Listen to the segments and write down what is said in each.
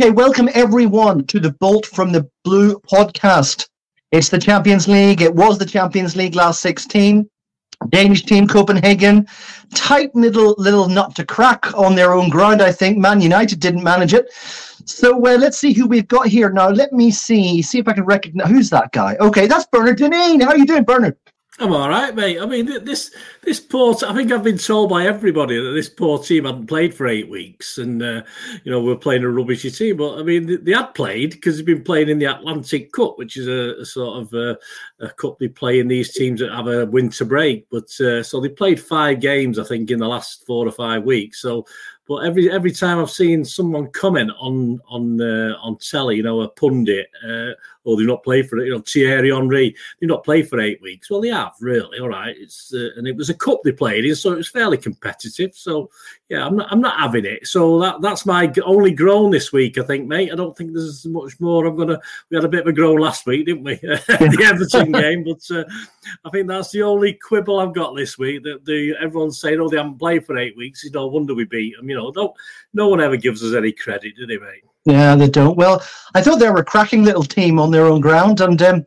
Okay, welcome everyone to the Bolt from the Blue podcast. It's the Champions League. It was the Champions League last 16. Danish team Copenhagen, tight little little nut to crack on their own ground. I think Man United didn't manage it. So uh, let's see who we've got here now. Let me see, see if I can recognize who's that guy. Okay, that's Bernard Dineen. How are you doing, Bernard? I'm all right, mate. I mean, this this poor. I think I've been told by everybody that this poor team hadn't played for eight weeks, and uh, you know we're playing a rubbishy team. But I mean, they, had played because they've been playing in the Atlantic Cup, which is a, a sort of a, uh, a, cup they play in these teams that have a winter break. But uh, so they played five games, I think, in the last four or five weeks. So but every every time I've seen someone comment on on uh, on telly, you know, a pundit, uh, or they not play for it, you know, Thierry Henry, they not play for eight weeks. Well, they have really. All right, it's uh, and it was a cup they played in, so it was fairly competitive. So yeah, I'm not I'm not having it. So that that's my only groan this week, I think, mate. I don't think there's much more. I'm gonna. We had a bit of a groan last week, didn't we? the Everton game, but uh, I think that's the only quibble I've got this week. That the everyone's saying, oh, they haven't played for eight weeks. It's no wonder we beat them. You know, don't no one ever gives us any credit, do they, mate? Yeah, they don't. Well, I thought they were a cracking little team on their own ground, and um,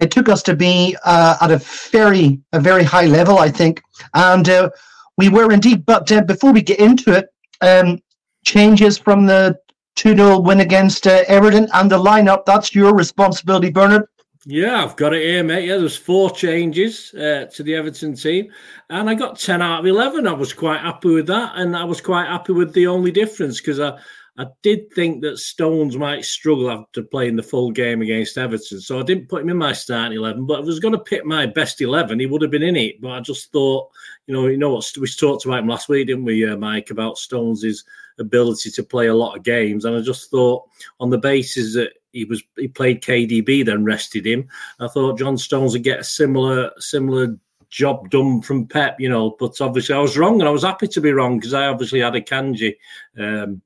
it took us to be uh, at a very a very high level, I think, and uh, we were indeed. But uh, before we get into it, um, changes from the 2 0 win against uh, Everton and the lineup. That's your responsibility, Bernard. Yeah, I've got it here, mate. Yeah, there's four changes uh, to the Everton team, and I got ten out of eleven. I was quite happy with that, and I was quite happy with the only difference because I, I did think that Stones might struggle after playing the full game against Everton, so I didn't put him in my starting eleven. But I was going to pick my best eleven; he would have been in it. But I just thought, you know, you know what we talked about him last week, didn't we, uh, Mike, about Stones's ability to play a lot of games, and I just thought on the basis that he was he played KDB, then rested him. I thought John Stones would get a similar similar job done from Pep, you know. But obviously, I was wrong, and I was happy to be wrong because I obviously had Akanji um,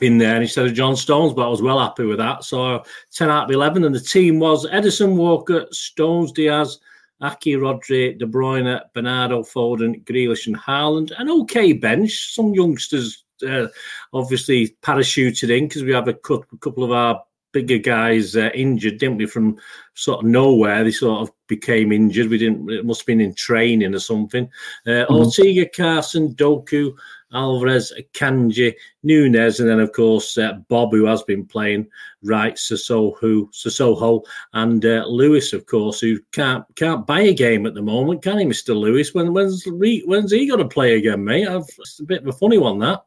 in there instead of John Stones, but I was well happy with that. So ten out of eleven, and the team was Ederson Walker, Stones, Dias. Ake, Rodri, De Bruyne, Bernardo, Foden, Grealish, and Haaland. An okay bench. Some youngsters uh, obviously parachuted in because we have a couple of our bigger guys uh, injured, didn't we? From sort of nowhere, they sort of became injured. We didn't. It must have been in training or something. Uh, mm-hmm. Ortega, Carson, Doku, Alvarez, Kanji, Nunes, and then of course uh, Bobb, who has been playing right, Sissoko, and uh, Lewis, of course, who can't can't buy a game at the moment, can he, Mister Lewis? When when's when's he going to play again, mate? I've, it's a bit of a funny one that.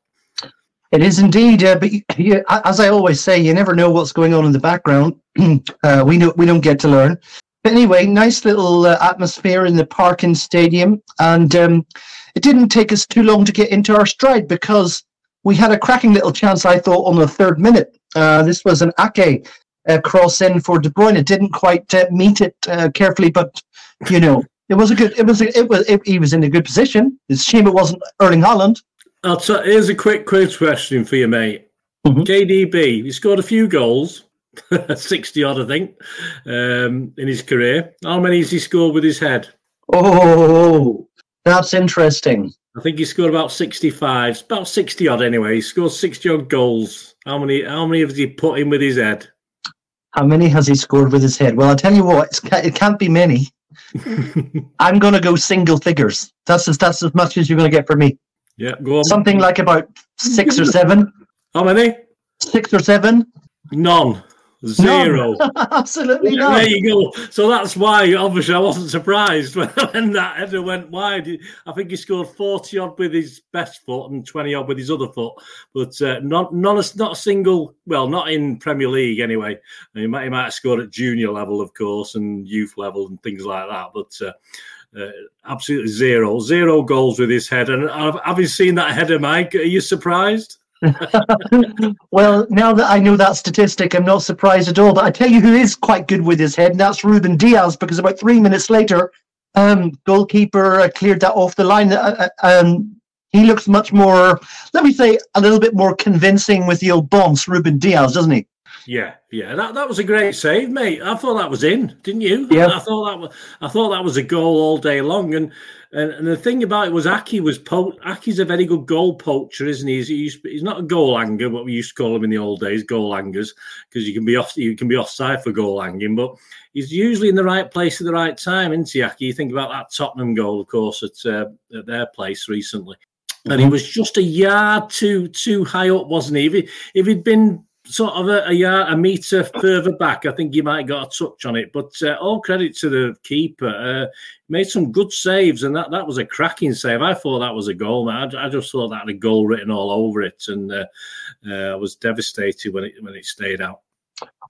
It is indeed, uh, but you, as I always say, you never know what's going on in the background. uh, we know we don't get to learn. But anyway, nice little uh, atmosphere in the Parken Stadium, and um, it didn't take us too long to get into our stride because we had a cracking little chance. I thought on the third minute. Uh, this was an Ake uh, cross in for De Bruyne. It didn't quite uh, meet it carefully, but you know, it was a good. It was. A, it was. It, he was in a good position. It's a shame it wasn't Erling Haaland. I'll t- here's a quick quiz question for you, mate. Mm-hmm. KDB, he scored a few goals, 60 odd, I think, um, in his career. How many has he scored with his head? Oh, that's interesting. I think he scored about 65, it's about 60 odd anyway. He scored 60 odd goals. How many How many has he put in with his head? How many has he scored with his head? Well, I'll tell you what, it can't be many. I'm going to go single figures. That's as, that's as much as you're going to get for me. Yeah, go on. Something like about six or seven. How many? Six or seven. None. Zero. Absolutely yeah, none. There you go. So that's why, obviously, I wasn't surprised when, when that header went wide. I think he scored 40 odd with his best foot and 20 odd with his other foot. But uh, not, not, a, not a single, well, not in Premier League anyway. He might, he might have scored at junior level, of course, and youth level and things like that. But uh, uh, absolutely zero, zero goals with his head. And having seen that header, Mike, are you surprised? well, now that I know that statistic, I'm not surprised at all. But I tell you who is quite good with his head, and that's Ruben Dias, because about three minutes later, um, goalkeeper uh, cleared that off the line. Uh, uh um, he looks much more, let me say, a little bit more convincing with the old bombs, Ruben Dias, doesn't he? Yeah, yeah, that, that was a great save, mate. I thought that was in, didn't you? Yeah, I thought that was I thought that was a goal all day long. And and, and the thing about it was Ake was po- Ake's a very good goal poacher, isn't he? He's, he's, he's not a goal hanger, what we used to call him in the old days, goal hangers, because you can be off you can be offside for goal hanging, but he's usually in the right place at the right time, isn't he? Ake, you think about that Tottenham goal, of course, at, uh, at their place recently. And mm-hmm. he was just a yard too too high up, wasn't he? If, he, if he'd been sort of a, a, yard, a meter further back, I think you might have got a touch on it. But uh, all credit to the keeper. Uh, made some good saves, and that, that was a cracking save. I thought that was a goal. I, I just thought that had a goal written all over it, and uh, uh, I was devastated when it when it stayed out.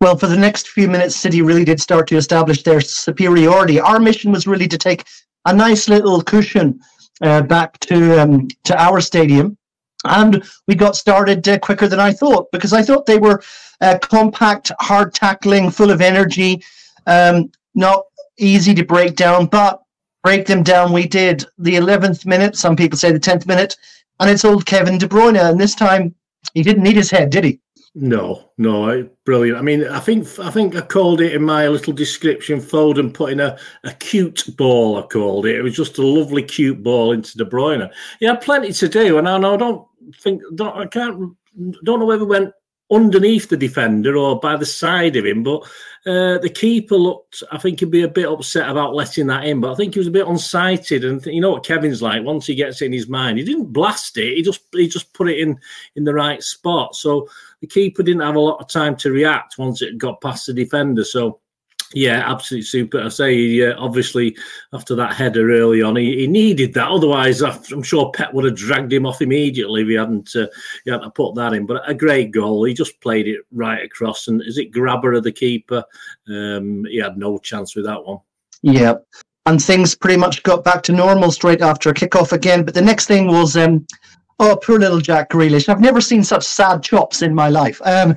Well, for the next few minutes, City really did start to establish their superiority. Our mission was really to take a nice little cushion uh, back to um, to our stadium and we got started uh, quicker than I thought because I thought they were uh, compact, hard tackling, full of energy, um, not easy to break down, but break them down we did. The 11th minute, some people say the 10th minute, and it's old Kevin De Bruyne. And this time he didn't need his head, did he? No, no, brilliant. I mean, I think I think I called it in my little description. Foden putting a, a cute ball. I called it. It was just a lovely, cute ball into De Bruyne. He had plenty to do, and I know I don't think I can't don't know whether went underneath the defender or by the side of him, but uh, the keeper looked. I think he'd be a bit upset about letting that in, but I think he was a bit unsighted. And you know what Kevin's like. Once he gets in his mind, he didn't blast it. He just he just put it in in the right spot. So the keeper didn't have a lot of time to react once it got past the defender. So yeah, absolutely super. I say, uh, obviously, after that header early on, he, he, needed that. Otherwise, I'm sure Pep would have dragged him off immediately if he hadn't, uh, he hadn't put that in. But a great goal. He just played it right across. And is it grabber of the keeper? Um, he had no chance with that one. Yeah. And things pretty much got back to normal straight after a kickoff again. But the next thing was, um, oh, poor little Jack Grealish. I've never seen such sad chops in my life. Um,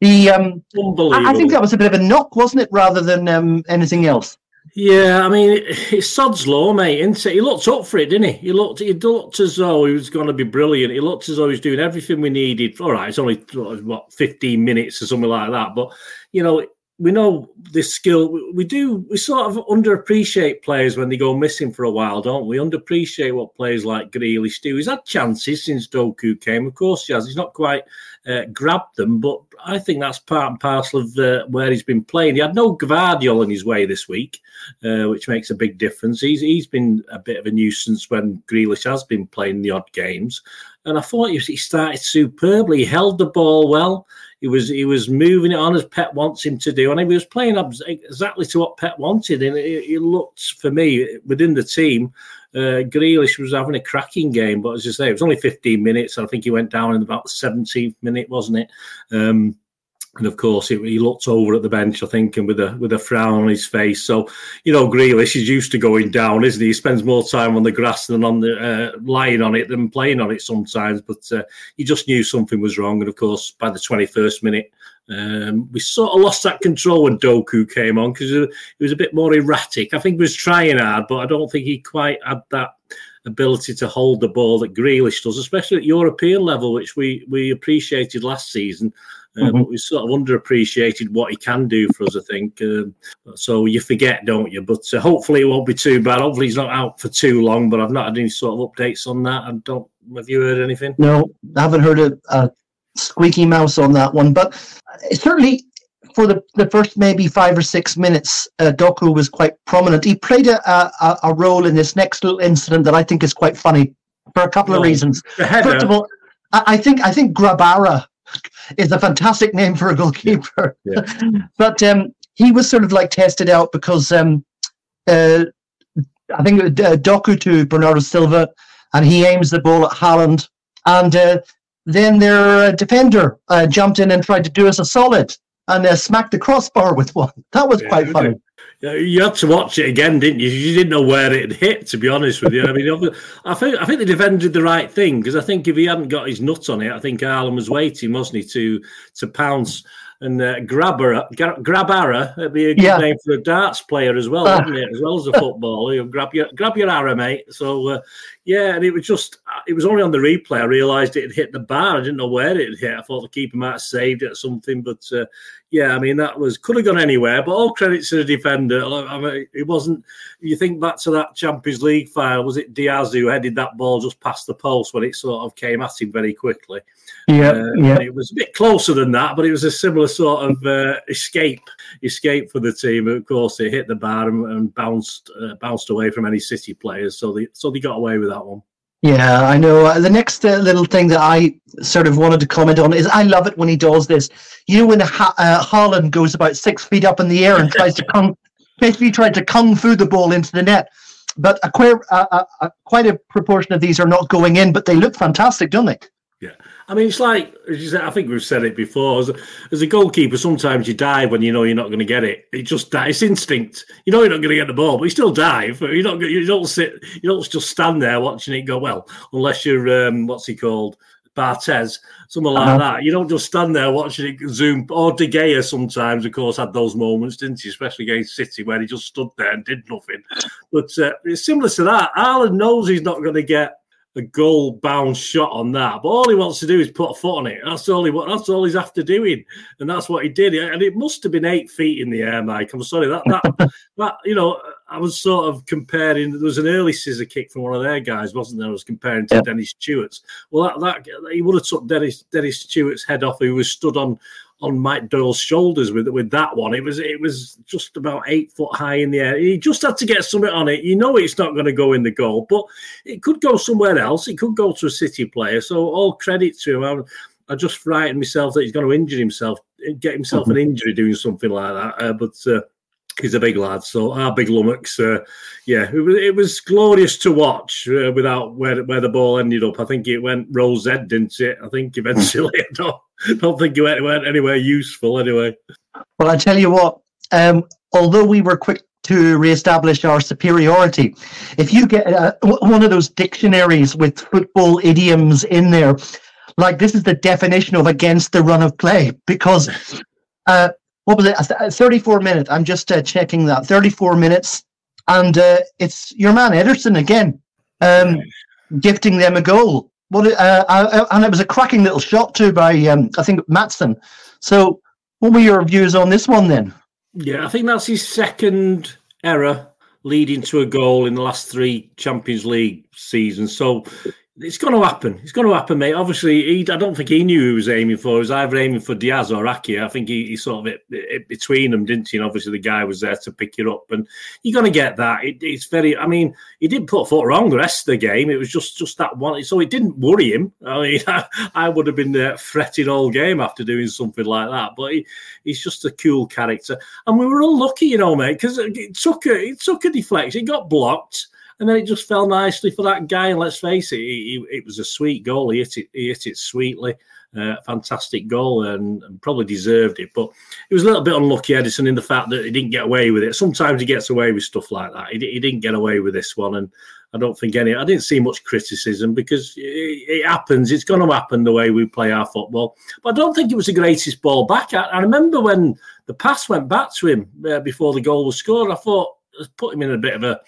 the um, I, I, think that was a bit of a knock, wasn't it, rather than um, anything else? Yeah, I mean, it's sod's law, mate. Isn't it? He looked up for it, didn't he? He looked, he looked as though he was going to be brilliant. He looked as though he was doing everything we needed. All right, it's only what fifteen minutes or something like that, but you know, we know this skill. We do. We sort of underappreciate players when they go missing for a while, don't we? Underappreciate what players like Grealish do. He's had chances since Doku came. Of course, he has. He's not quite uh, grabbed them, but I think that's part and parcel of uh, where he's been playing. He had no Gvardiol in his way this week, uh, which makes a big difference. He's he's been a bit of a nuisance when Grealish has been playing the odd games, and I thought he started superbly. He held the ball well. He was he was moving it on as Pep wants him to do, and he was playing up exactly to what Pep wanted. And it, it looked for me within the team, uh, Grealish was having a cracking game. But as I say, it was only 15 minutes. I think he went down in about the 17th minute, wasn't it? Um, and of course, it, he looked over at the bench, I think, and with a with a frown on his face. So, you know, Grealish is used to going down, isn't he? He spends more time on the grass than on the uh, lying on it than playing on it sometimes. But uh, he just knew something was wrong. And of course, by the twenty first minute, um, we sort of lost that control when Doku came on because he was a bit more erratic. I think he was trying hard, but I don't think he quite had that ability to hold the ball that Grealish does, especially at European level, which we we appreciated last season. Uh, mm-hmm. But we sort of underappreciated what he can do for us, I think. Um, so you forget, don't you? But uh, hopefully it won't be too bad. Hopefully he's not out for too long. But I've not had any sort of updates on that. I don't. Have you heard anything? No, I haven't heard a squeaky mouse on that one. But certainly for the, the first maybe five or six minutes, uh, Doku was quite prominent. He played a, a, a, role in this next little incident that I think is quite funny for a couple of reasons. First of all, I think I think Grabara is a fantastic name for a goalkeeper. Yeah. yeah. but um, he was sort of like tested out because um, uh, I think uh, Doku to Bernardo Silva, and he aims the ball at Haaland, and uh, then their defender uh, jumped in and tried to do us a solid and uh, smacked the crossbar with one. That was yeah, quite funny. You had to watch it again, didn't you? You didn't know where it hit. To be honest with you, I mean, I think I think the defender did the right thing because I think if he hadn't got his nut on it, I think Haaland was waiting, wasn't he, to to pounce. And uh, Grabber, Grabara, that'd be a good yeah. name for a darts player as well, wouldn't it? As well as a footballer, you grab your grab your arrow, mate. So uh, yeah, and it was just it was only on the replay I realised it had hit the bar. I didn't know where it hit. I thought the keeper might have saved it or something, but uh, yeah, I mean that was could have gone anywhere. But all credit to the defender. I mean, it wasn't. You think back to that Champions League file. Was it Dias who headed that ball just past the post when it sort of came at him very quickly? Yeah, uh, yeah. It was a bit closer than that, but it was a similar sort of uh, escape, escape for the team. Of course, it hit the bar and, and bounced uh, bounced away from any City players, so they so they got away with that one. Yeah, I know. Uh, the next uh, little thing that I sort of wanted to comment on is I love it when he does this. You know, when ha- uh, Haaland goes about six feet up in the air and tries to kung, basically tried to kung fu the ball into the net. But a, queer, uh, quite a proportion of these are not going in, but they look fantastic, don't they? Yeah. I mean, it's like as I think we've said it before. As a, as a, goalkeeper, sometimes you dive when you know you're not going to get it. It just it's instinct. You know you're not going to get the ball, but you still dive. You don't you don't sit. You don't just stand there watching it go well, unless you're um, what's he called, Barthez, something like uh-huh. that. You don't just stand there watching it zoom. Or De Gea sometimes, of course, had those moments, didn't he? Especially against City, where he just stood there and did nothing. But uh, it's similar to that. Haaland knows he's not going to get a goal bound shot on that. But all he wants to do is put a foot on it. That's all he that's all he's after doing. And that's what he did. And it must have been eight feet in the air, Mike. I'm sorry. That that that you know, I was sort of comparing there was an early scissor kick from one of their guys, wasn't there? I was comparing to yeah. Dennis Tueart's. Well that, that he would have took Dennis Dennis Tueart's head off, who was stood on on Mike Doyle's shoulders with with that one. It was it was just about eight foot high in the air. He just had to get something on it. You know it's not going to go in the goal, but it could go somewhere else. It could go to a City player. So all credit to him. I, I just frightened myself that he's going to injure himself, get himself mm-hmm. an injury doing something like that. Uh, but uh, he's a big lad. So our big lummox, uh, yeah, it was, it was, glorious to watch uh, without where where the ball ended up. I think it went rose head, didn't it? I think eventually. Don't, think you went, anywhere useful anyway. Well, I tell you what, um, although we were quick to re-establish our superiority, if you get uh, one of those dictionaries with football idioms in there, like this is the definition of against the run of play, because uh, what was it? 34 minutes. I'm just uh, checking that. 34 minutes. And uh, it's your man Ederson again, um, gifting them a goal. What? Uh, uh, and it was a cracking little shot too by um, I think Mattsson. So, what were your views on this one then? Yeah, I think that's his second error leading to a goal in the last three Champions League seasons. So it's going to happen. It's going to happen, mate. Obviously, he, I don't think he knew who he was aiming for. He was either aiming for Dias or Ake. I think he, he sort of it, it, between them, didn't he? And obviously, the guy was there to pick it up. And you're going to get that. It, it's very. I mean, he didn't put foot wrong the rest of the game. It was just just that one. So it didn't worry him. I mean, I, I would have been uh, fretting all game after doing something like that. But he, he's just a cool character. And we were unlucky, you know, mate, because it took a it took a deflection. It got blocked and then it just fell nicely for that guy. And let's face it, he, he, it was a sweet goal. He hit it, he hit it sweetly. Uh, fantastic goal and, and, probably deserved it. But it was a little bit unlucky, Ederson, in the fact that he didn't get away with it. Sometimes he gets away with stuff like that. He, he didn't get away with this one. And I don't think any, I didn't see much criticism because it, it happens. It's going to happen the way we play our football. But I don't think it was the greatest ball back. I, I remember when the pass went back to him uh, before the goal was scored, I thought, put him in a bit of a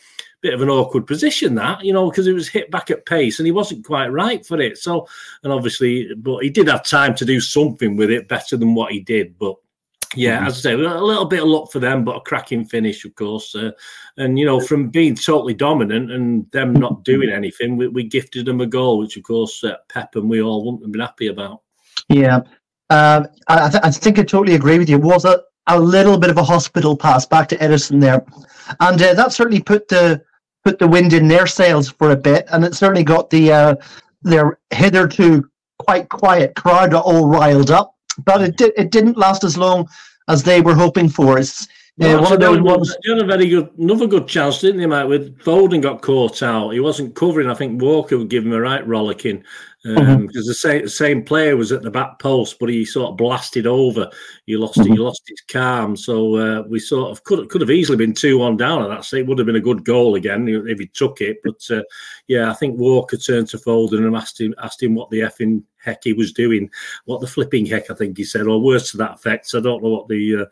bit of an awkward position that you know because it was hit back at pace and he wasn't quite right for it so and obviously but he did have time to do something with it better than what he did but yeah, mm-hmm. as I say, a little bit of luck for them, but a cracking finish, of course. Uh, and you know, from being totally dominant and them not doing anything, we, we gifted them a goal, which of course uh, Pep and we all wouldn't have been happy about. Yeah, uh, I, th- I, think I totally agree with you. It was a, a little bit of a hospital pass back to Ederson there, and uh, that certainly put the put the wind in their sails for a bit, and it certainly got the uh, their hitherto quite quiet crowd all riled up. But it did it didn't last as long as they were hoping for. It's uh, one of those ones. You had a very good, another good chance, didn't he, Mate? With Foden got caught out, he wasn't covering. I think Walker would give him a right rollicking, because um, mm-hmm. the same same player was at the back post, but he sort of blasted over. He lost mm-hmm. he lost his calm, so uh, we sort of could could have easily been two one down at that. So it would have been a good goal again if he took it. But uh, yeah, I think Walker turned to Foden and asked him asked him what the effing heck he was doing, what the flipping heck I think he said, or words to that effect. So I don't know what the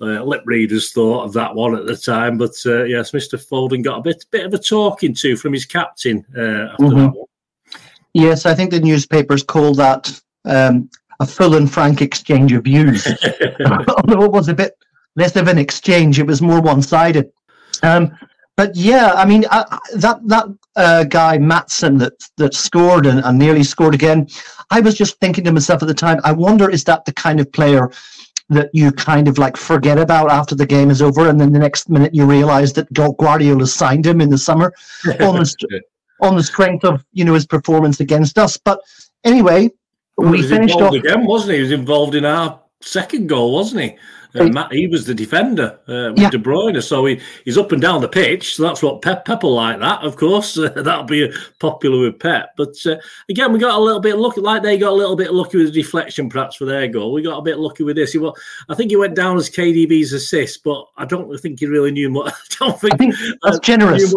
uh, uh, lip readers thought of that one at the time, but uh, yes, Mr. Foden got a bit bit of a talking to from his captain uh, after mm-hmm. that one. Yes, I think the newspapers call that um, a full and frank exchange of views. Although it was a bit less of an exchange, it was more one sided. Um, but yeah, I mean uh, that that uh, guy Mattsson that that scored and, and, nearly scored again. I was just thinking to myself at the time. I wonder is that the kind of player that you kind of like forget about after the game is over, and then the next minute you realize that Guardiola signed him in the summer, almost on the strength of you know his performance against us. But anyway, well, we finished off again, wasn't he? He was involved in our second goal, wasn't he? Uh, Matt, he was the defender uh, with yeah. De Bruyne, so he, he's up and down the pitch. So that's what Pep Pep will like that, of course. Uh, that'll be popular with Pep. But uh, again, we got a little bit lucky, like they got a little bit lucky with the deflection, perhaps for their goal. We got a bit lucky with this. He, well, I think he went down as KDB's assist, but I don't think he really knew much. I don't think, I think that's generous.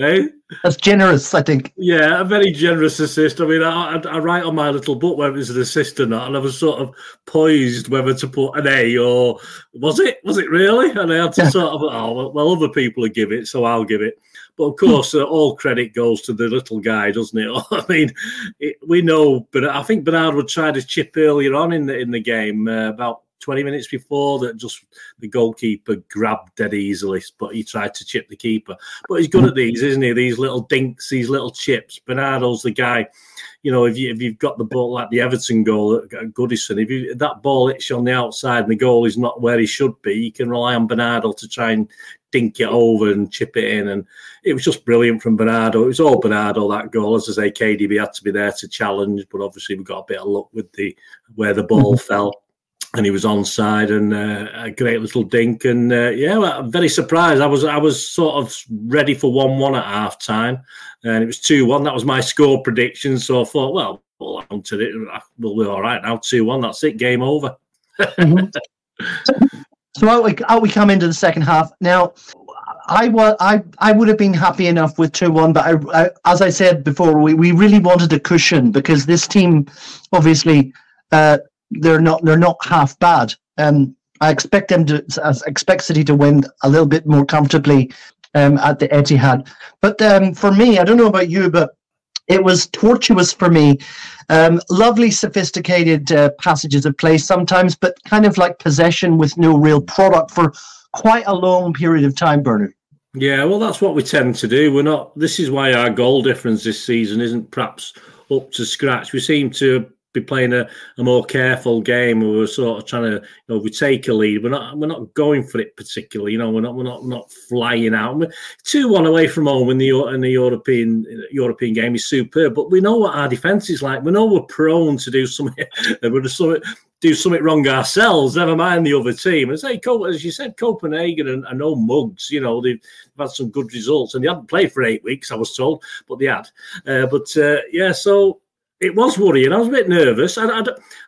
Eh? That's generous, I think. Yeah, a very generous assist. I mean, I, I, write on my little book whether it's an assist or not, and I was sort of poised whether to put an A or was it? Was it really? And I had to yeah. sort of, oh, well, other people give it, so I'll give it. But of course, uh, all credit goes to the little guy, doesn't it? I mean, it, we know, but I think Bernard would try to chip earlier on in the in the game uh, about 20 minutes before that just the goalkeeper grabbed dead easily, but he tried to chip the keeper. But he's good at these, isn't he? These little dinks, these little chips. Bernardo's the guy. You know, if you if you've got the ball like the Everton goal at Goodison, if you that ball hits you on the outside and the goal is not where he should be, you can rely on Bernardo to try and dink it over and chip it in. And it was just brilliant from Bernardo. It was all Bernardo that goal. As I say, KDB had to be there to challenge, but obviously we got a bit of luck with the where the ball fell and he was onside and uh, a great little dink and uh, yeah I'm very surprised. I was I was sort of ready for 1-1 at half time and it was 2-1 that was my score prediction. So I thought well we'll to it. We'll be all right now. 2-1 that's it. Game over. Mm-hmm. so out we, out we come into the second half. Now I was I, I would have been happy enough with two one, but I, I, as I said before, we, we really wanted a cushion because this team obviously uh, they're not they're not half bad. Um, I expect them to I expect City to win a little bit more comfortably um, at the Etihad. But um, for me, I don't know about you, but it was tortuous for me. Um, lovely, sophisticated uh, passages of play sometimes, but kind of like possession with no real product for quite a long period of time, Bernard. Yeah, well, that's what we tend to do. We're not. This is why our goal difference this season isn't perhaps up to scratch. We seem to be playing a, a more careful game. We were sort of trying to, you know, we take a lead. We're not we're not going for it particularly. You know, we're not we're not not flying out. Two one away from home in the in the European European game is superb. But we know what our defence is like. We know we're prone to do something. we're something do something wrong ourselves. Never mind the other team. And say, as you said, Copenhagen and, and no mugs. You know, they've, they've, had some good results, and they hadn't played for eight weeks. I was told, but they had. Uh, but uh, yeah, so it was worrying. I was a bit nervous. I, I,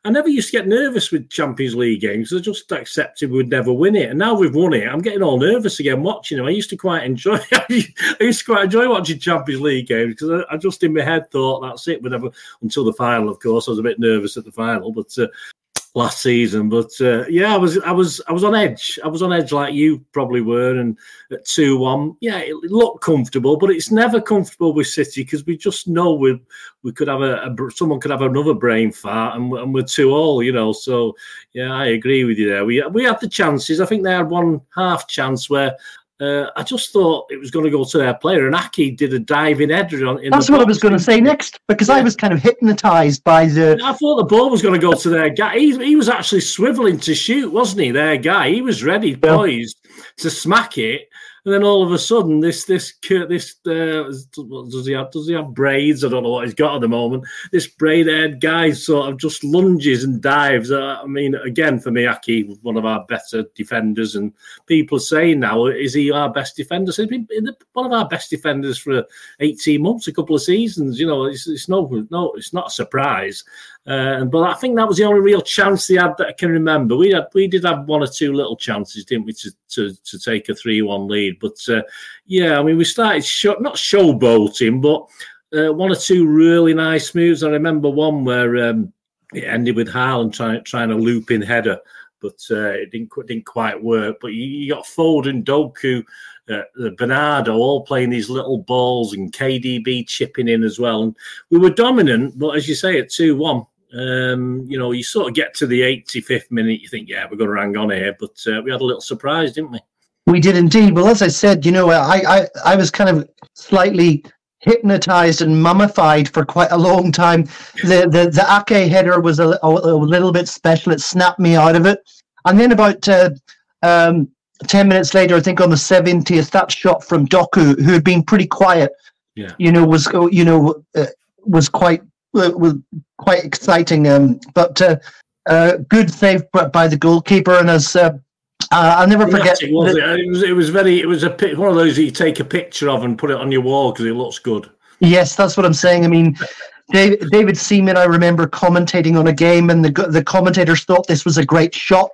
I, never used to get nervous with Champions League games. I just accepted we'd never win it. And now we've won it, I'm getting all nervous again watching them. I used to quite enjoy. I used to quite enjoy watching Champions League games because I, I, just in my head thought that's it. But never until the final, of course. I was a bit nervous at the final, but uh, last season. But uh, yeah, I was I was I was on edge. I was on edge like you probably were. And at two one, yeah, it looked comfortable, but it's never comfortable with City because we just know we we could have a, a, someone could have another brain fart and, and we're two all, you know. So yeah, I agree with you there. We we had the chances. I think they had one half chance where uh, I just thought it was going to go to their player, and Ake did a diving header on. That's what I was going to say next, because yeah. I was kind of hypnotised by the. I thought the ball was going to go to their guy. He, he was actually swiveling to shoot, wasn't he? Their guy, he was ready, poised to smack it. And then all of a sudden, this this this uh, does he have does he have braids? I don't know what he's got at the moment. This braid-haired guy sort of just lunges and dives. Uh, I mean, again, for me, Ake, one of our better defenders, and people saying now, is he our best defender? So he's been one of our best defenders for eighteen months, a couple of seasons. You know, it's, it's no no, it's not a surprise. Uh, but I think that was the only real chance they had that I can remember. We had we did have one or two little chances, didn't we, to to, to take a three one lead. But uh, yeah, I mean, we started show, not showboating, but uh, one or two really nice moves. I remember one where um, it ended with Haaland trying trying to loop in header, but uh, it didn't didn't quite work. But you, you got Foden, Doku, uh, Bernardo all playing these little balls, and KDB chipping in as well. And we were dominant, but as you say, at two one um, you know, you sort of get to the 85th minute, you think, yeah, we're going to hang on here. But uh, we had a little surprise, didn't we? We did indeed. Well, as I said, you know, I, I, I was kind of slightly hypnotized and mummified for quite a long time. The the, the Ake header was a, a, a little bit special. It snapped me out of it. And then about uh, um, 10 minutes later, I think on the 70th, that shot from Doku, who had been pretty quiet, yeah. you know, was, you know, uh, was quite was quite exciting. Um, but uh, uh, good save by the goalkeeper, and as uh, I'll never forget. It was, the, it was, it was very. It was a one of those that you take a picture of and put it on your wall because it looks good. Yes, that's what I'm saying. I mean. David, David Seaman, I remember commentating on a game, and the the commentators thought this was a great shot.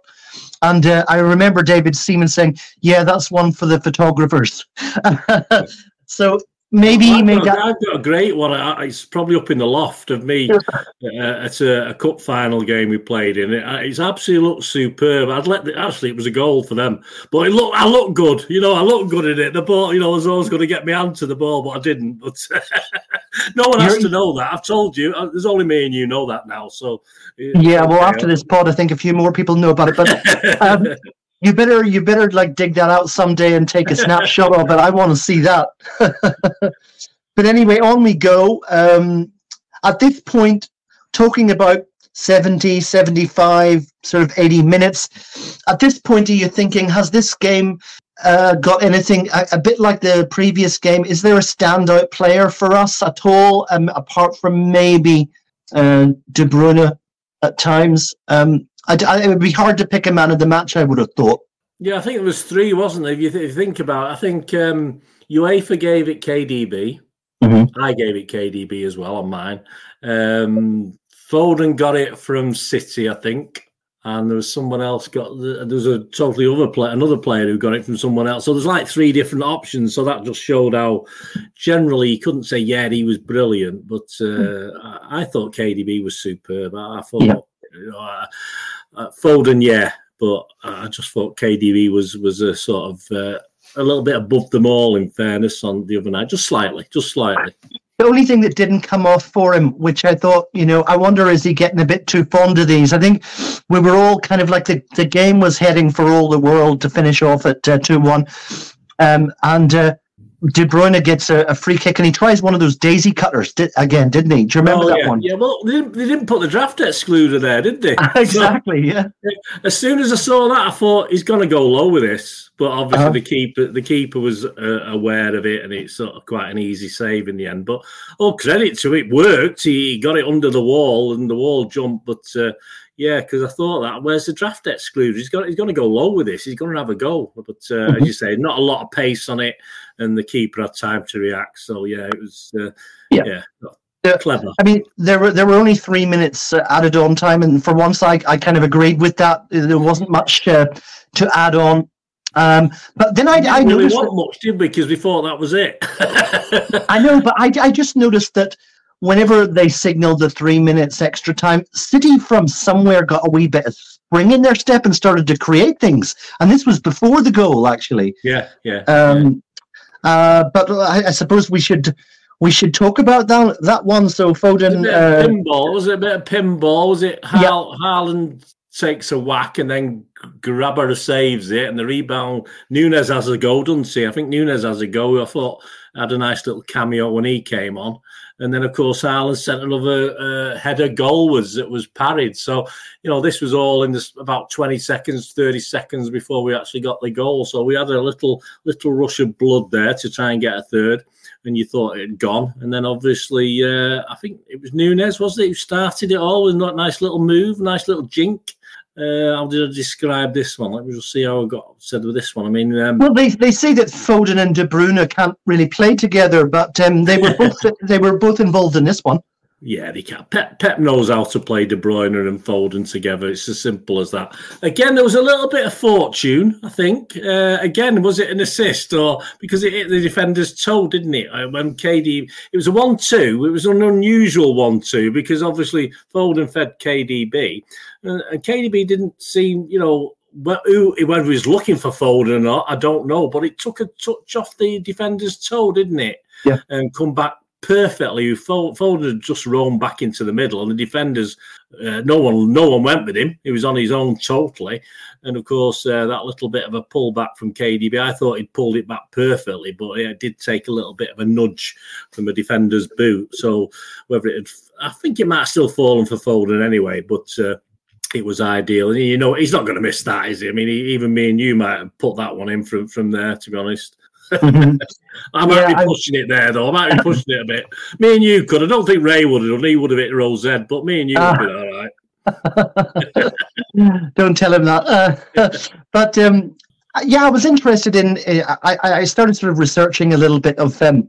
And uh, I remember David Seaman saying, "Yeah, that's one for the photographers." so maybe I've, got, I've got a great one. It's probably up in the loft of me uh, at a, a, cup final game we played in. It, it's absolutely looked superb. I'd let the, actually it was a goal for them, but it looked I looked good. You know, I looked good in it. The ball, you know, I was always going to get my hand to the ball, but I didn't. But no one has to know that. I've told you. Uh, there's only me and you know that now. So yeah. Well, after this pod, I think a few more people know about it. But um, you better you better like dig that out someday and take a snapshot of it. I want to see that. but anyway, on we go. Um, at this point, talking about 70, 75, sort of 80 minutes. At this point, are you thinking, has this game uh, got anything a, a, bit like the previous game? Is there a standout player for us at all, um, apart from maybe uh, De Bruyne at times? Um, I, I, it would be hard to pick a man of the match. I would have thought. Yeah, I think it was three, wasn't it? If you, th- if you think about, it. I think um, UEFA gave it KDB. Mm-hmm. I gave it KDB as well on mine. Um, Foden got it from City, I think, and there was someone else got. There was a totally other player, another player who got it from someone else. So there's like three different options. So that just showed how generally you couldn't say yeah he was brilliant, but uh, mm. I, I, thought KDB was superb. I, I thought. Yeah. You know, uh, uh, Foden, yeah, but I just thought KDB was was a sort of uh, a little bit above them all. In fairness, on the other night, just slightly, just slightly. The only thing that didn't come off for him, which I thought, you know, I wonder is he getting a bit too fond of these? I think we were all kind of like the, the game was heading for all the world to finish off at uh, 2 1. Um, and uh, De Bruyne gets a, a, free kick and he tries one of those daisy cutters did, again, didn't he? Do you remember oh, that yeah. one? Yeah, well, they didn't, they didn't, put the draft excluder there, did they? exactly, so, yeah. As soon as I saw that, I thought he's going to go low with this. But obviously, uh-huh. the keeper the keeper was uh, aware of it, and it's sort of quite an easy save in the end. But all credit to it, worked. He got it under the wall, and the wall jumped. But uh, yeah, because I thought that where's the draft excluder? He's got he's going to go low with this. He's going to have a go. But uh, mm-hmm. as you say, not a lot of pace on it, and the keeper had time to react. So yeah, it was uh, yeah. yeah. Clever. I mean, there were there were only three minutes uh, added on time, and for once, side, I kind of agreed with that. There wasn't much uh, to add on. Um, but then I, I really noticed want much, did we? Because we thought that was it. I know, but I, I just noticed that whenever they signaled the three minutes extra time, City from somewhere got a wee bit of spring in their step and started to create things. And this was before the goal, actually. Yeah, yeah. Um, yeah. Uh, but I, I, suppose we should we should talk about that that one. So Foden, uh, pinball was it a bit of pinball? Was it Hal, yeah. Haaland takes a whack and then Grabara saves it, and the rebound. Nunes has a go, doesn't he? I think Nunes has a go. I thought had a nice little cameo when he came on, and then of course Haaland sent another uh, header goal was that was parried. So you know this was all in this about twenty seconds, thirty seconds before we actually got the goal. So we had a little little rush of blood there to try and get a third and you thought it had gone. And then obviously, uh, I think it was Nunes, wasn't it, who started it all with a nice little move, nice little jink. Uh, how did I describe this one? Let me just see how I got said with this one. I mean, um, well, they, they say that Foden and De Bruyne can't really play together, but um, they were both they were both involved in this one. Yeah, they can. Pep, Pep knows how to play De Bruyne and Foden together. It's as simple as that. Again, there was a little bit of fortune, I think. Uh, again, was it an assist or because it hit the defender's toe, didn't it? Uh, when KD, it was a one-two. It was an unusual one-two because obviously Foden fed KDB, uh, and KDB didn't seem, you know, whether he was looking for Foden or not, I don't know. But it took a touch off the defender's toe, didn't it? Yeah. And come back perfectly. Foden had just roamed back into the middle, and the defenders, uh, no one, no one went with him. He was on his own totally, and of course uh, that little bit of a pull back from KDB. I thought he'd pulled it back perfectly, but it did take a little bit of a nudge from a defender's boot. So whether it, had, I think it might have still fallen for Foden anyway, but. Uh, it was ideal, and you know he's not going to miss that, is he? I mean, he, even me and you might have put that one in from from there. To be honest, Mm-hmm. I might yeah, be pushing I... it there, though. I might be pushing it a bit. Me and you could. I don't think Ray would have. He would have hit Rose Ed, but me and you uh, would be all right. don't tell him that. Uh, but um, yeah, I was interested in. Uh, I, I started sort of researching a little bit of um,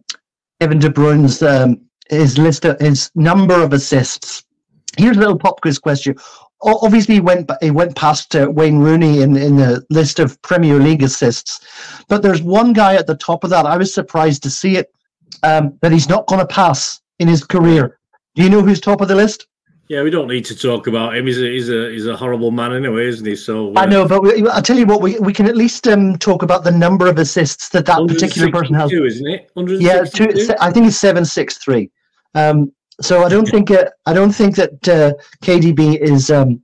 Kevin De Bruyne's um, his list of his number of assists. Here's a little pop quiz question: obviously he went he went past uh, Wayne Rooney in in the list of Premier League assists, but there's one guy at the top of that. I was surprised to see it um, that he's not going to pass in his career. Do you know who's top of the list? Yeah, we don't need to talk about him. He's a he's a he's a horrible man anyway, isn't he? So uh, I know, but we, I'll tell you what, we we can at least um, talk about the number of assists that that particular person has. Isn't it? Yeah, two, I think it's seven six three. Um, so I don't think uh, I don't think that uh, KDB is um,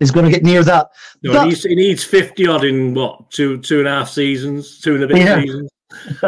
is going to get near that. No, that, he, needs, he needs fifty odd in what two two and a half seasons, two and a bit yeah. seasons.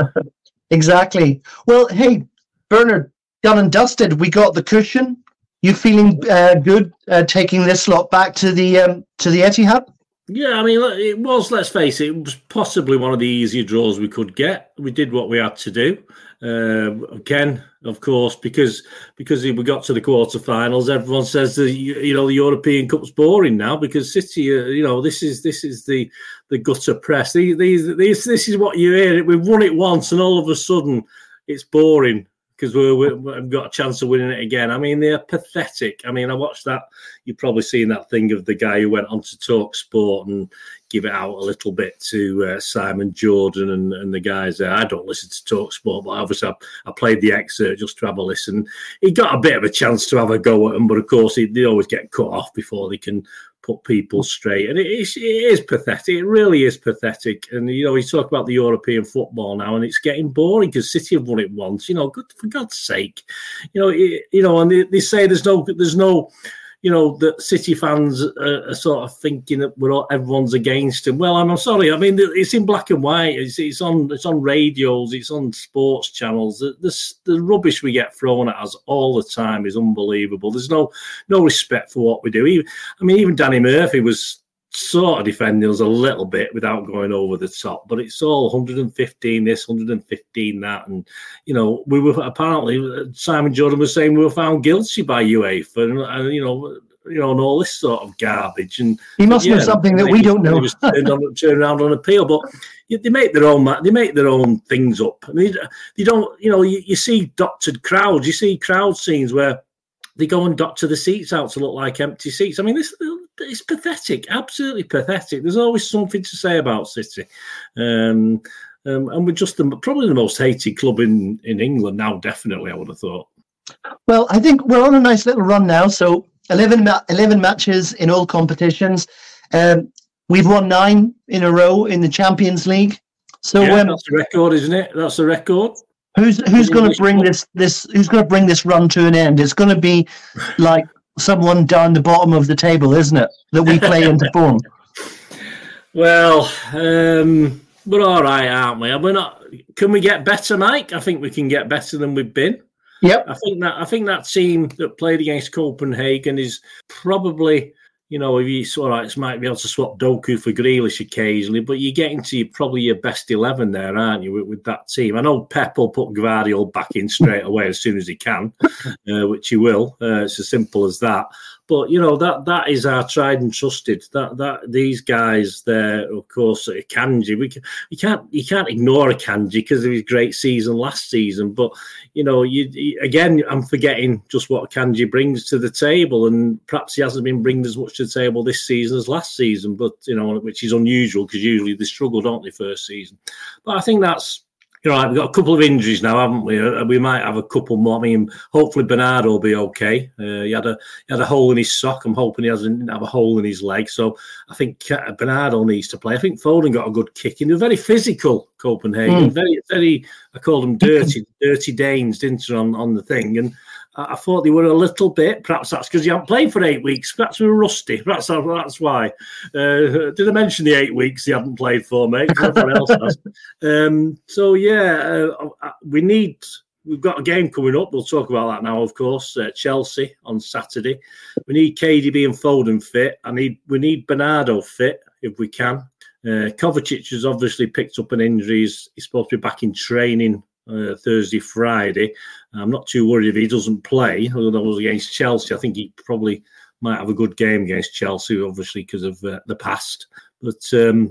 exactly. Well, hey Bernard, done and dusted. We got the cushion. You feeling uh, good uh, taking this lot back to the um, to the Etihad? Yeah, I mean, it was. Let's face it, it was possibly one of the easier draws we could get. We did what we had to do. Uh, again, of course, because because we got to the quarterfinals, everyone says the you know the European Cup's boring now because City, uh, you know, this is this is the the gutter press. These, these, these this is what you hear. We've won it once, and all of a sudden, it's boring because we have got a chance of winning it again. I mean, they're pathetic. I mean, I watched that. You've probably seen that thing of the guy who went on to talk sport and give it out a little bit to uh, Simon Jordan and, and the guys there. I don't listen to talk sport, but obviously I, I, played the excerpt just to have a listen. He got a bit of a chance to have a go at them, but of course, he, they always get cut off before they can put people straight. And it is, it is pathetic. It really is pathetic. And, you know, we talk about the European football now and it's getting boring because City have won it once, you know, good, for God's sake. You know, it, you know, and they, they say there's no, there's no, you know, that City fans are, are, sort of thinking that we're all, everyone's against him. Well, I'm, I'm, sorry. I mean, it's in black and white. It's, it's on it's on radios. It's on sports channels. The, the, the rubbish we get thrown at us all the time is unbelievable. There's no no respect for what we do. Even, I mean, even Danny Murphy was sort of defending us a little bit without going over the top. But it's all 115 this, 115 that, and you know we were apparently Simon Jordan was saying we were found guilty by UEFA, and, and you know. You know, and all this sort of garbage, and he must yeah, know something that we don't know. He was turned, on, turned around on appeal, but they make their own they make their own things up. I mean, they don't. You know, you, you see doctored crowds, you see crowd scenes where they go and doctor the seats out to look like empty seats. I mean, this it's pathetic, absolutely pathetic. There's always something to say about City, um, um, and we're just the, probably the most hated club in in England now. Definitely, I would have thought. Well, I think we're on a nice little run now. So 11, ma- 11 matches in all competitions. Um, we've won nine in a row in the Champions League. So yeah, um, that's a record, isn't it? That's a record. Who's who's going to bring this this who's going to bring this run to an end? It's going to be like someone down the bottom of the table, isn't it? That we play into form. Well, um, we're all right, aren't we? We're not. Can we get better, Mike? I think we can get better than we've been. Yep. I think that I think that team that played against Copenhagen is probably you know, if you sort of might be able to swap Doku for Grealish occasionally, but you're getting to probably your best 11 there, aren't you, with, with that team? I know Pep will put Gvardiol back in straight away as soon as he can, uh, which he will. Uh, it's as simple as that. But you know that that is our tried and trusted. That that these guys there, of course, uh, Kanji. We can, you can't you can't ignore Kanji because of his great season last season. But you know, you, you, again, I'm forgetting just what Kanji brings to the table, and perhaps he hasn't been bringing as much to the table this season as last season. But you know, which is unusual because usually they struggle, don't they, first season. But I think that's you know, we've got a couple of injuries now, haven't we? Uh, we might have a couple more. I mean, hopefully Bernardo will be okay. Uh, he had a he had a hole in his sock. I'm hoping he doesn't have a hole in his leg. So I think Bernardo needs to play. I think Foden got a good kick in. They're very physical, Copenhagen. Mm. Very, very. I called them dirty, dirty Danes, didn't you, on on the thing? And I thought they were a little bit. Perhaps that's because you haven't played for eight weeks. Perhaps we were rusty. Perhaps that's why. Uh, did I mention the eight weeks they haven't played for, mate? Everyone else has. Um, so yeah, uh, we need. We've got a game coming up. We'll talk about that now, of course. Uh, Chelsea on Saturday. We need KDB and Foden fit. I need. We need Bernardo fit if we can. Uh, Kovacic has obviously picked up an injury. He's, he's supposed to be back in training uh, Thursday, Friday. I'm not too worried if he doesn't play. Although that was against Chelsea, I think he probably might have a good game against Chelsea, obviously because of uh, the past. But um,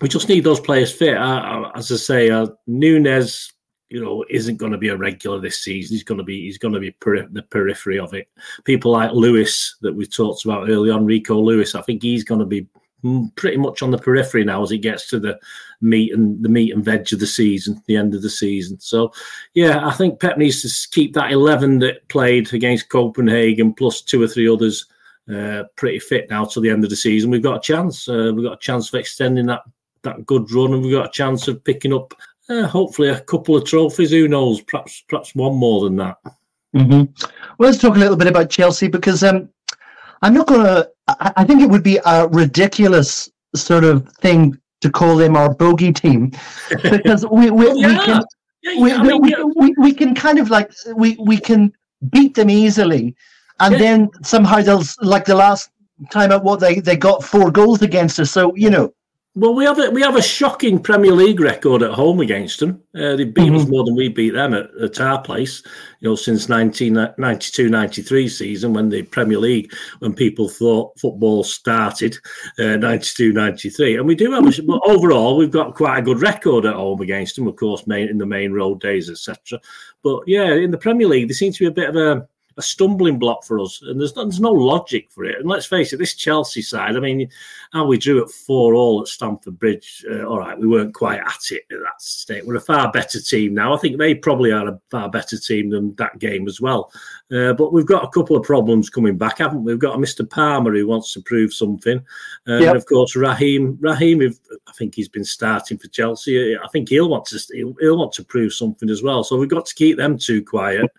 we just need those players fit. Uh, as I say, uh, Nunes, you know, isn't going to be a regular this season. He's going to be he's going to be peri- the periphery of it. People like Lewis that we talked about early on, Rico Lewis. I think he's going to be pretty much on the periphery now as it gets to the meat and the meat and veg of the season, the end of the season. So, yeah, I think Pep needs to keep that eleven that played against Copenhagen plus two or three others uh, pretty fit now to the end of the season. We've got a chance. Uh, we've got a chance of extending that that good run, and we've got a chance of picking up uh, hopefully a couple of trophies. Who knows? Perhaps perhaps one more than that. Mm-hmm. Well, let's talk a little bit about Chelsea because um, I'm not going to. I think it would be a ridiculous sort of thing to call them our bogey team because we we, yeah. we can yeah, we, mean, we, we, we, can kind of like we we can beat them easily, and then somehow they'll like the last time out what they they got four goals against us. So you know well, we have a we have a shocking Premier League record at home against them. Uh, they beat mm-hmm. us more than we beat them at, at our place. You know, since 1992-93 season when the Premier League, when people thought football started, uh, 92-93, and we do have. A, but overall, we've got quite a good record at home against them. Of course, main in the Maine Road days, etc. But yeah, in the Premier League, there seems to be a bit of a a stumbling block for us, and there's no, there's no logic for it. And let's face it, this Chelsea side, I mean, how we drew at four all at Stamford Bridge. Uh, all right, we weren't quite at it at that state. We're a far better team now. I think they probably are a far better team than that game as well. Uh, but we've got a couple of problems coming back, haven't we? We've got a Mr. Palmer who wants to prove something, uh, yep. and of course Raheem. Raheem, I think he's been starting for Chelsea. I think he'll want to he'll, he'll want to prove something as well. So we've got to keep them two quiet.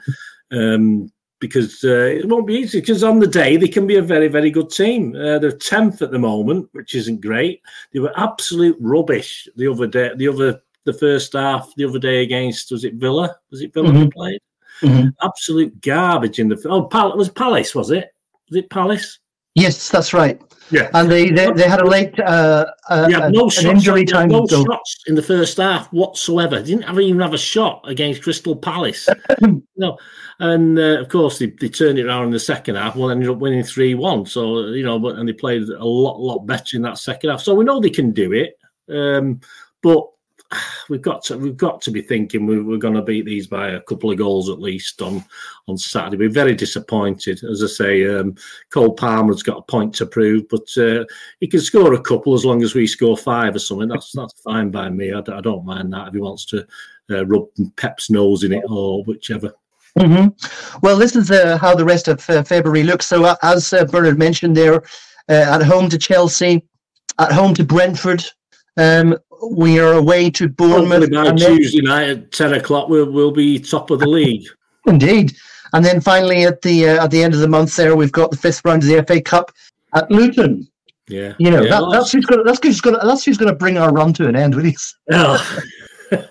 Um, because uh, it won't be easy. Because on the day they can be a very, very good team. Uh, they're tenth at the moment, which isn't great. They were absolute rubbish the other day. The other, the first half, the other day against was it Villa? Was it Villa mm-hmm. played? Mm-hmm. Absolute garbage in the. Oh, Pal- it was Palace, was it? Was it Palace? Yes, that's right. Yeah, and they they, they had a late uh, uh, no shots, injury time. No shots in the first half whatsoever. They didn't have, even have a shot against Crystal Palace. no, and uh, of course they, they turned it around in the second half. Well, ended up winning three one. So you know, but and they played a lot lot better in that second half. So we know they can do it. Um, but we've got to we've got to be thinking we're, we're going to beat these by a couple of goals at least on on Saturday. We're very disappointed, as I say. Um, Cole Palmer's got a point to prove, but uh, he can score a couple as long as we score five or something. That's that's fine by me. I, I don't mind that if he wants to uh, rub Pep's nose in it or whichever. Mm-hmm. Well, this is uh, how the rest of uh, February looks. So, uh, as uh, Bernard mentioned there, at home to Chelsea, at home to Brentford, um, we are away to Bournemouth. By Tuesday night at ten o'clock, we'll, we'll be top of the league. Indeed, and then finally at the uh, at the end of the month, there we've got the fifth round of the FA Cup at Luton. Yeah, You know, yeah, that, that's who's going. to That's who's going. That's who's going to bring our run to an end. With. Oh.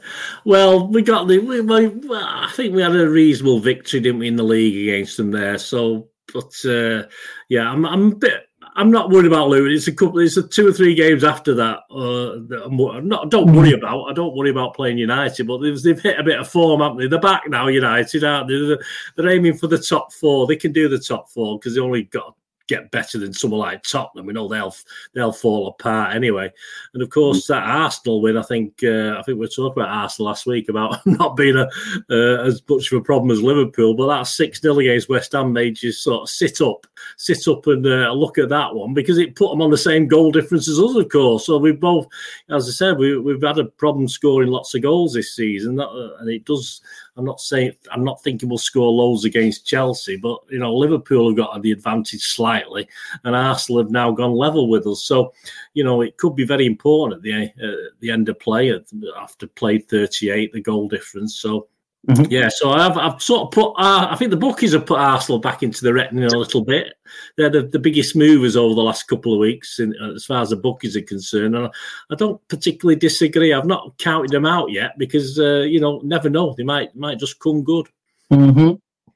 well, we got the. We, we, I think we had a reasonable victory, didn't we, in the league against them there? So, but uh, yeah, I'm, I'm a bit. I'm not worried about Luton. It's a couple. It's a two or three games after that. Uh, that I'm, not. I Don't worry about. I don't worry about playing United. But they've, they've hit a bit of form, haven't they? They're back now. United, aren't they? They're, they're aiming for the top four. They can do the top four because they only got get better than someone like Tottenham. We know they'll they'll fall apart anyway. And of course, that Arsenal win. I think uh, I think we were talking about Arsenal last week about not being a uh, as much of a problem as Liverpool, but that six 0 against West Ham made you sort of sit up, sit up and uh, look at that one because it put them on the same goal difference as us, of course. So we both, as I said, we, we've had a problem scoring lots of goals this season, that, uh, and it does I'm not saying I'm not thinking we'll score loads against Chelsea, but you know Liverpool have got the advantage slightly, and Arsenal have now gone level with us. So, you know, it could be very important at the uh, the end of play after played 38, the goal difference. So Mm-hmm. Yeah, so I've, I've sort of put, uh, I think the bookies have put Arsenal back into the reckoning a little bit. They're the, the biggest movers over the last couple of weeks in, as far as the bookies are concerned. And I, I don't particularly disagree. I've not counted them out yet because, uh, you know, never know. They might might just come good. Mm-hmm.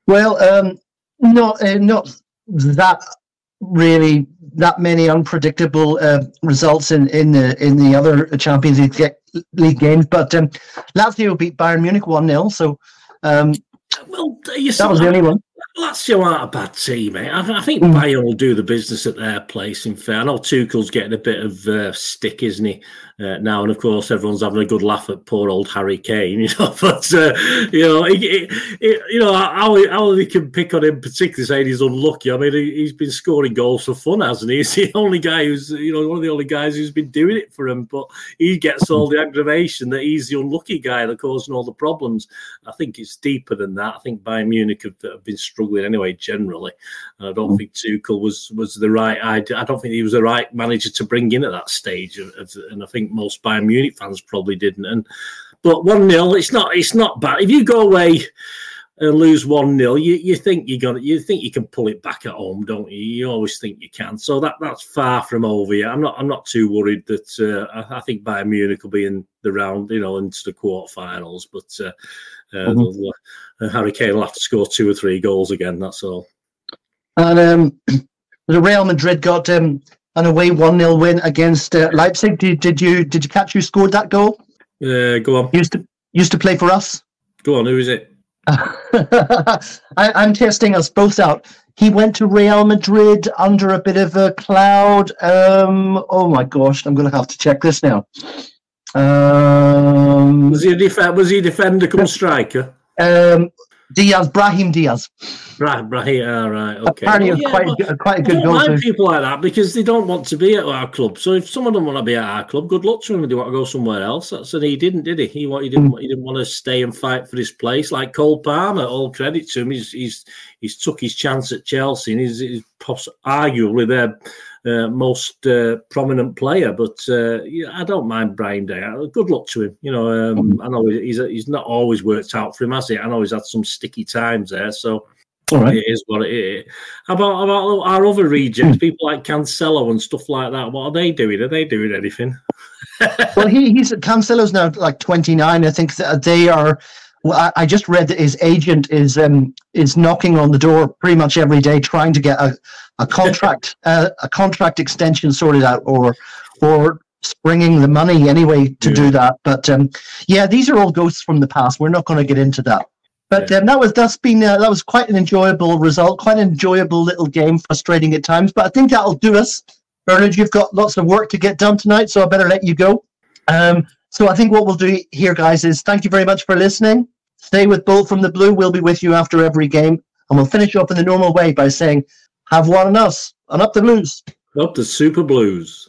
Well, um, not, uh, not that really that many unpredictable uh, results in, in the in the other Champions League, League games, but um, Lazio beat Bayern Munich one 0 So um, well, that was the only one. Lazio aren't a bad team, mate. I, I think mm. Bayern will do the business at their place. In fair, I know Tuchel's getting a bit of uh, stick, isn't he? Uh, now, and of course, everyone's having a good laugh at poor old Harry Kane, you know. But uh, you know, you know how, how he can pick on him, particularly saying he's unlucky. I mean, he, has been scoring goals for fun, hasn't he? He's the only guy who's, you know, one of the only guys who's been doing it for him. But he gets all the aggravation that he's the unlucky guy that causing all the problems. I think it's deeper than that. I think Bayern Munich have, have been struggling anyway, generally. And I don't think Tuchel was was the right. I, I don't think he was the right manager to bring in at that stage. Of, of, and I think think most Bayern Munich fans probably didn't. And but one 0 it's not it's not bad. If you go away and lose one 0 you, you think you're gonna you think you can pull it back at home, don't you? You always think you can. So that that's far from over yet. I'm not I'm not too worried that uh, I, I, think Bayern Munich will be in the round, you know, into the quarterfinals. But uh, uh, mm-hmm. uh, Harry Kane will have to score two or three goals again. That's all. And um, the Real Madrid got um, an away one 0 win against uh, Leipzig. Did, did you did you catch who scored that goal? Uh, go on. Used to used to play for us. Go on. Who is it? I, I'm testing us both out. He went to Real Madrid under a bit of a cloud. Um, oh my gosh, I'm going to have to check this now. Um, was he a def- was he a defender come striker? Um, Diaz, Brahim Diaz. Right, right, all right, okay. Apparently, well, yeah, quite, a, quite a good goal. I people like that because they don't want to be at our club. So if someone doesn't want to be at our club, good luck to him. If they want to go somewhere else. That's and he didn't, did he? He, he didn't. He didn't want to stay and fight for his place. Like Cole Palmer, all credit to him. He's he's he's took his chance at Chelsea, and he's, he's arguably their uh, most uh, prominent player. But uh, yeah, I don't mind Brahim Diaz. Good luck to him. You know, um, mm. I know he's he's not always worked out for him, has he? I know he's had some sticky times there. So all right. It is what it is. How about about our other rejects, hmm. people like Cancelo and stuff like that? What are they doing? Are they doing anything? well, he, he's Cancelo's now like twenty nine. I think they are. Well, I, just read that his agent is um, is knocking on the door pretty much every day, trying to get a, a contract uh, a contract extension sorted out, or or springing the money anyway to yeah. do that. But um, yeah, these are all ghosts from the past. We're not going to get into that. But um, that was that's been uh, that was quite an enjoyable result, quite an enjoyable little game, frustrating at times. But I think that'll do us. Bernard, you've got lots of work to get done tonight, so I better let you go. Um, so I think what we'll do here, guys, is thank you very much for listening. Stay with Bolt from the Blue. We'll be with you after every game, and we'll finish up in the normal way by saying, "Have one on us, and up the Blues." Up the Super Blues.